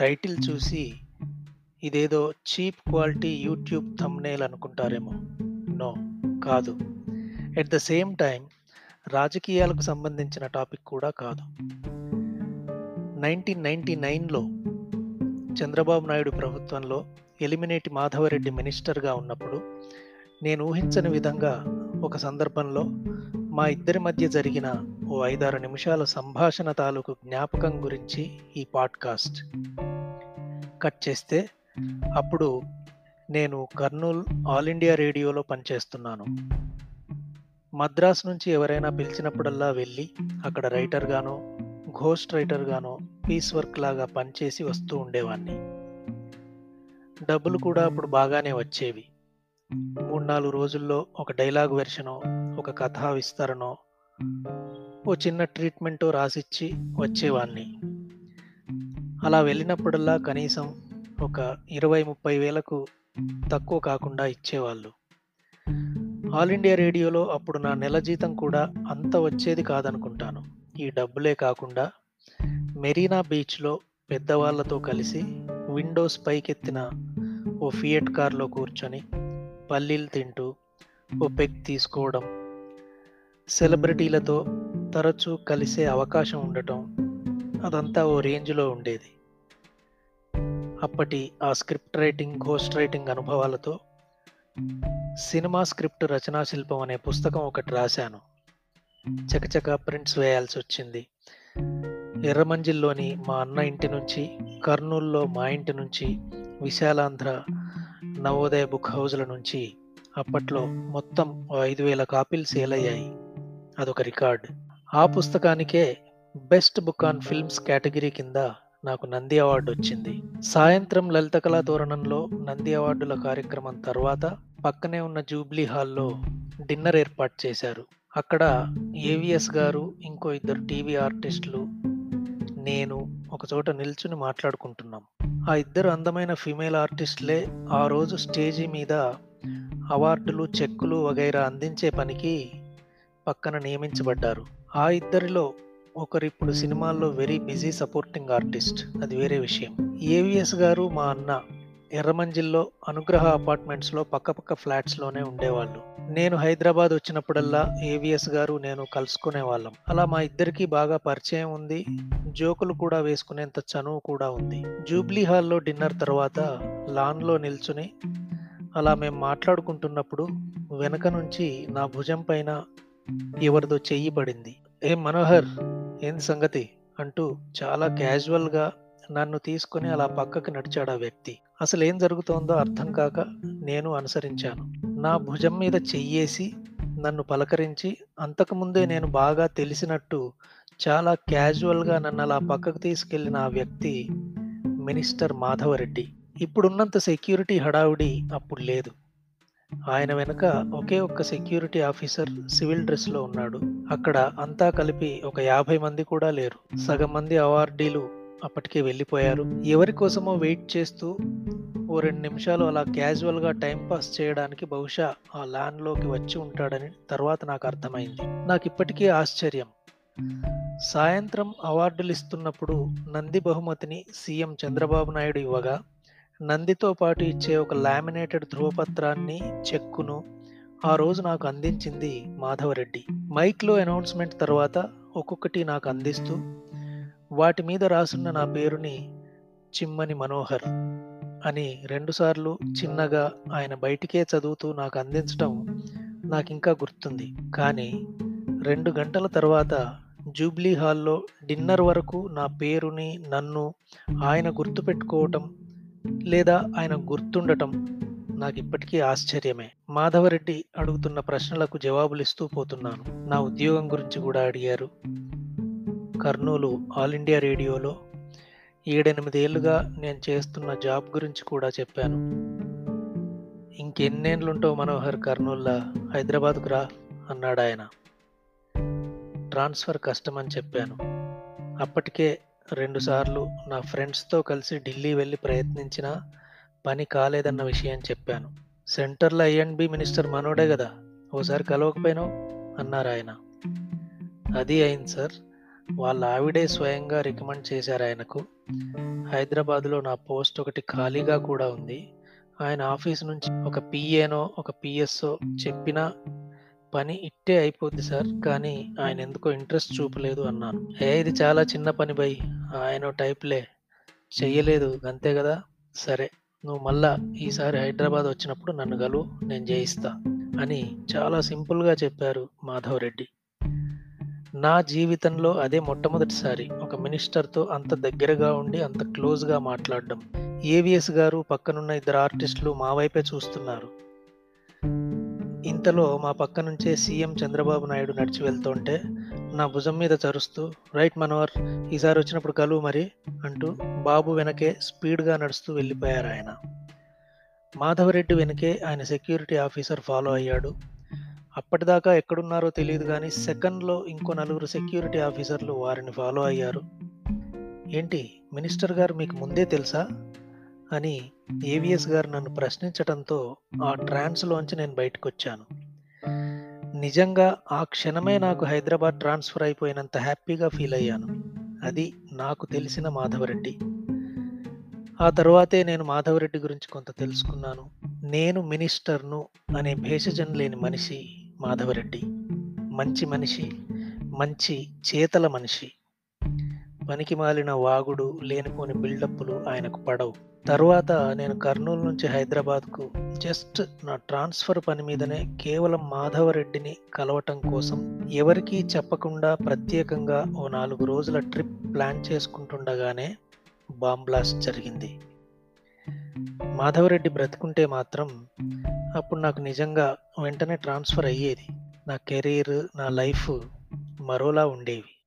Title చూసి ఇదేదో cheap quality YouTube thumbnail అనుకుంటారేమో. నో కాదు. ఎట్ ద సేమ్ టైం రాజకీయాలకు సంబంధించిన టాపిక్ కూడా కాదు. నైన్టీన్ నైన్టీ నైన్లో చంద్రబాబు నాయుడు ప్రభుత్వంలో ఎలిమినేటి మాధవరెడ్డి మినిస్టర్గా ఉన్నప్పుడు నేను ఊహించని విధంగా ఒక సందర్భంలో మా ఇద్దరి మధ్య జరిగిన ఓ ఐదారు నిమిషాల సంభాషణ తాలూకు జ్ఞాపకం గురించి ఈ పాడ్కాస్ట్. కట్ చేస్తే అప్పుడు నేను కర్నూల్ ఆల్ ఇండియా రేడియోలో పనిచేస్తున్నాను. మద్రాస్ నుంచి ఎవరైనా పిలిచినప్పుడల్లా వెళ్ళి అక్కడ రైటర్గానో ఘోస్ట్ రైటర్గానో పీస్ వర్క్ లాగా పనిచేసి వస్తూ ఉండేవాడిని డబ్బులు కూడా అప్పుడు బాగానే వచ్చేవి. మూడు నాలుగు రోజుల్లో ఒక డైలాగ్ వెర్షను ఒక కథా విస్తరణో ఓ చిన్న ట్రీట్మెంటో రాసిచ్చి వచ్చేవాడిని అలా వెళ్ళినప్పుడల్లా కనీసం ఒక ఇరవై ముప్పై వేలకు తక్కువ కాకుండా ఇచ్చేవాళ్ళు. ఆల్ ఇండియా రేడియోలో అప్పుడు నా నెల జీతం కూడా అంత వచ్చేది కాదనుకుంటాను. ఈ డబ్బులే కాకుండా మెరీనా బీచ్లో పెద్దవాళ్ళతో కలిసి విండోస్ పైకెత్తిన ఓ ఫియట్ కార్లో కూర్చొని పల్లీలు తింటూ ఓ పెగ్ తీసుకోవడం సెలబ్రిటీలతో తరచూ కలిసే అవకాశం ఉండటం అదంతా ఓ రేంజ్లో ఉండేది. అప్పటి ఆ స్క్రిప్ట్ రైటింగ్ ఘోస్ట్ రైటింగ్ అనుభవాలతో సినిమా స్క్రిప్ట్ రచనా శిల్పం అనే పుస్తకం ఒకటి రాశాను. చకచక ప్రింట్స్ వేయాల్సి వచ్చింది. ఎర్రమంజిల్లోని మా అన్న ఇంటి నుంచి కర్నూల్లో మా ఇంటి నుంచి విశాలాంధ్ర నవోదయ బుక్ హౌజ్ల నుంచి అప్పట్లో మొత్తం ఐదు వేల కాపీలు సేల్ అయ్యాయి. అదొక రికార్డ్. ఆ పుస్తకానికే best book on films category కింద నాకు నంది అవార్డు వచ్చింది. సాయంత్రం లలిత కళా తోరణంలో నంది అవార్డుల కార్యక్రమం తర్వాత పక్కనే ఉన్న జూబ్లీ హాల్లో డిన్నర్ ఏర్పాటు చేశారు. అక్కడ ఏవిఎస్ గారు ఇంకో ఇద్దరు టీవీ ఆర్టిస్టులు నేను ఒకచోట నిల్చుని మాట్లాడుకుంటున్నాం. ఆ ఇద్దరు అందమైన ఫీమేల్ ఆర్టిస్టులే ఆ రోజు స్టేజీ మీద అవార్డులు చెక్కులు వగైరా అందించే పనికి పక్కన నియమించబడ్డారు. ఆ ఇద్దరిలో ఒకరు ఇప్పుడు సినిమాల్లో వెరీ బిజీ సపోర్టింగ్ ఆర్టిస్ట్. అది వేరే విషయం. ఏవిఎస్ గారు మా అన్న ఎర్రమంజిల్లో అనుగ్రహ అపార్ట్మెంట్స్లో పక్కపక్క ఫ్లాట్స్లోనే ఉండేవాళ్ళు. నేను హైదరాబాద్ వచ్చినప్పుడల్లా ఏవిఎస్ గారు నేను కలుసుకునే వాళ్ళం అలా మా ఇద్దరికి బాగా పరిచయం ఉంది. జోకులు కూడా వేసుకునేంత చనువు కూడా ఉంది. జూబ్లీ హాల్లో డిన్నర్ తర్వాత లాన్లో నిల్చుని అలా మేము మాట్లాడుకుంటున్నప్పుడు వెనక నుంచి నా భుజం పైన ఎవరిదో చెయ్యి పడింది ఏ మనోహర్ ఏంది సంగతి? అంటూ చాలా క్యాజువల్గా నన్ను తీసుకుని అలా పక్కకి నడిచాడు ఆ వ్యక్తి. అసలు ఏం జరుగుతోందో అర్థం కాక నేను అనుసరించాను. నా భుజం మీద చెయ్యేసి నన్ను పలకరించి అంతకుముందే నేను బాగా తెలిసినట్టు చాలా క్యాజువల్గా నన్ను అలా పక్కకు తీసుకెళ్ళిన ఆ వ్యక్తి మినిస్టర్ మాధవరెడ్డి. ఇప్పుడున్నంత సెక్యూరిటీ హడావుడి అప్పుడు లేదు. ఆయన వెనుక ఒకే ఒక్క సెక్యూరిటీ ఆఫీసర్ సివిల్ డ్రెస్లో ఉన్నాడు. అక్కడ అంతా కలిపి ఒక యాభై మంది కూడా లేరు. సగం మంది అవార్డీలు అప్పటికే వెళ్ళిపోయారు. ఎవరి కోసమో వెయిట్ చేస్తూ ఓ రెండు నిమిషాలు అలా క్యాజువల్గా టైంపాస్ చేయడానికి బహుశా ఆ ల్యాండ్లోకి వచ్చి ఉంటాడని తర్వాత నాకు అర్థమైంది. నాకు ఇప్పటికీ ఆశ్చర్యం. సాయంత్రం అవార్డులు ఇస్తున్నప్పుడు నంది బహుమతిని సీఎం చంద్రబాబు నాయుడు ఇవ్వగా నందితో పాటు ఇచ్చే ఒక లామినేటెడ్ ధృవపత్రాన్ని చెక్కును ఆ రోజు నాకు అందించింది మాధవరెడ్డి. మైక్లో అనౌన్స్మెంట్ తర్వాత ఒక్కొక్కటి నాకు అందిస్తూ వాటి మీద రాసున్న నా పేరుని చిమ్మని మనోహర్ అని రెండుసార్లు చిన్నగా ఆయన బయటికే చదువుతూ నాకు అందించడం నాకు ఇంకా గుర్తుంది. కానీ రెండు గంటల తర్వాత జూబ్లీ హాల్లో డిన్నర్ వరకు నా పేరుని నన్ను ఆయన గుర్తుపెట్టుకోవటం లేదా ఆయన గుర్తుండటం నాకు ఇప్పటికీ ఆశ్చర్యమే. మాధవరెడ్డి అడుగుతున్న ప్రశ్నలకు జవాబులు ఇస్తూ పోతున్నాను. నా ఉద్యోగం గురించి కూడా అడిగారు. కర్నూలు ఆల్ ఇండియా రేడియోలో ఏడెనిమిదేళ్ళుగా నేను చేస్తున్న జాబ్ గురించి కూడా చెప్పాను. ఇంకెన్నేళ్ళుంటో మనోహర్ కర్నూల్లా? హైదరాబాద్కు రా అన్నాడు ఆయన ట్రాన్స్ఫర్ కష్టమని చెప్పాను. అప్పటికే రెండుసార్లు నా ఫ్రెండ్స్తో కలిసి ఢిల్లీ వెళ్ళి ప్రయత్నించినా పని కాలేదన్న విషయం చెప్పాను. సెంటర్లో ఐఎన్బి మినిస్టర్ మనోడే కదా ఓసారి కలవకపోయినావు? అన్నారు ఆయన. అది అయింది సార్. వాళ్ళ ఆవిడే స్వయంగా రికమెండ్ చేశారు ఆయనకు. హైదరాబాద్లో నా పోస్ట్ ఒకటి ఖాళీగా కూడా ఉంది. ఆయన ఆఫీస్ నుంచి ఒక పిఏనో ఒక పిఎస్ఓ చెప్పిన పని ఇట్టే అయిపోద్ది సార్. కానీ ఆయన ఎందుకో ఇంట్రెస్ట్ చూపలేదు అన్నాను. ఏ ఇది చాలా చిన్న పని బై. ఆయన టైప్లే. చెయ్యలేదు. అంతే కదా? సరే. నువ్వు మళ్ళా ఈసారి హైదరాబాద్ వచ్చినప్పుడు నన్ను గలువు నేను చేయిస్తా అని చాలా సింపుల్గా చెప్పారు మాధవ్ రెడ్డి నా జీవితంలో అదే మొట్టమొదటిసారి ఒక మినిస్టర్తో అంత దగ్గరగా ఉండి అంత క్లోజ్గా మాట్లాడడం. ఏవిఎస్ గారు పక్కనున్న ఇద్దరు ఆర్టిస్టులు మా వైపే చూస్తున్నారు. ఇంతలో మా పక్క నుంచే సీఎం చంద్రబాబు నాయుడు నడిచి వెళ్తుంటే నా భుజం మీద చరుస్తూ రైట్ మనోహర్ ఈసారి వచ్చినప్పుడు కలువు మరి అంటూ బాబు వెనకే స్పీడ్గా నడుస్తూ వెళ్ళిపోయారు ఆయన. మాధవరెడ్డి వెనకే ఆయన సెక్యూరిటీ ఆఫీసర్ ఫాలో అయ్యాడు. అప్పటిదాకా ఎక్కడున్నారో తెలియదు కానీ సెకండ్లో ఇంకో నలుగురు సెక్యూరిటీ ఆఫీసర్లు వారిని ఫాలో అయ్యారు. ఏంటి మినిస్టర్ గారు మీకు ముందే తెలుసా? అని ఏవిఎస్ గారు నన్ను ప్రశ్నించడంతో ఆ ట్రాన్స్లోంచి నేను బయటకు వచ్చాను నిజంగా ఆ క్షణమే నాకు హైదరాబాద్ ట్రాన్స్ఫర్ అయిపోయినంత హ్యాపీగా ఫీల్ అయ్యాను. అది నాకు తెలిసిన మాధవరెడ్డి. ఆ తర్వాతే నేను మాధవరెడ్డి గురించి కొంత తెలుసుకున్నాను. నేను మినిస్టర్ను అనే భేషజం లేని మనిషి మాధవరెడ్డి. మంచి మనిషి మంచి చేతల మనిషి. పనికి మాలిన వాగుడు లేనిపోని బిల్డప్పులు ఆయనకు పడవు. తర్వాత నేను కర్నూలు నుంచి హైదరాబాద్కు జస్ట్ నా ట్రాన్స్ఫర్ పని మీదనే కేవలం మాధవరెడ్డిని కలవటం కోసం ఎవరికీ చెప్పకుండా ప్రత్యేకంగా ఓ నాలుగు రోజుల ట్రిప్ ప్లాన్ చేసుకుంటుండగానే బాంబ్లాస్ట్ జరిగింది. మాధవరెడ్డి బ్రతుకుంటే మాత్రం అప్పుడు నాకు నిజంగా వెంటనే ట్రాన్స్ఫర్ అయ్యేది. నా కెరీర్ నా లైఫ్ మరోలా ఉండేవి.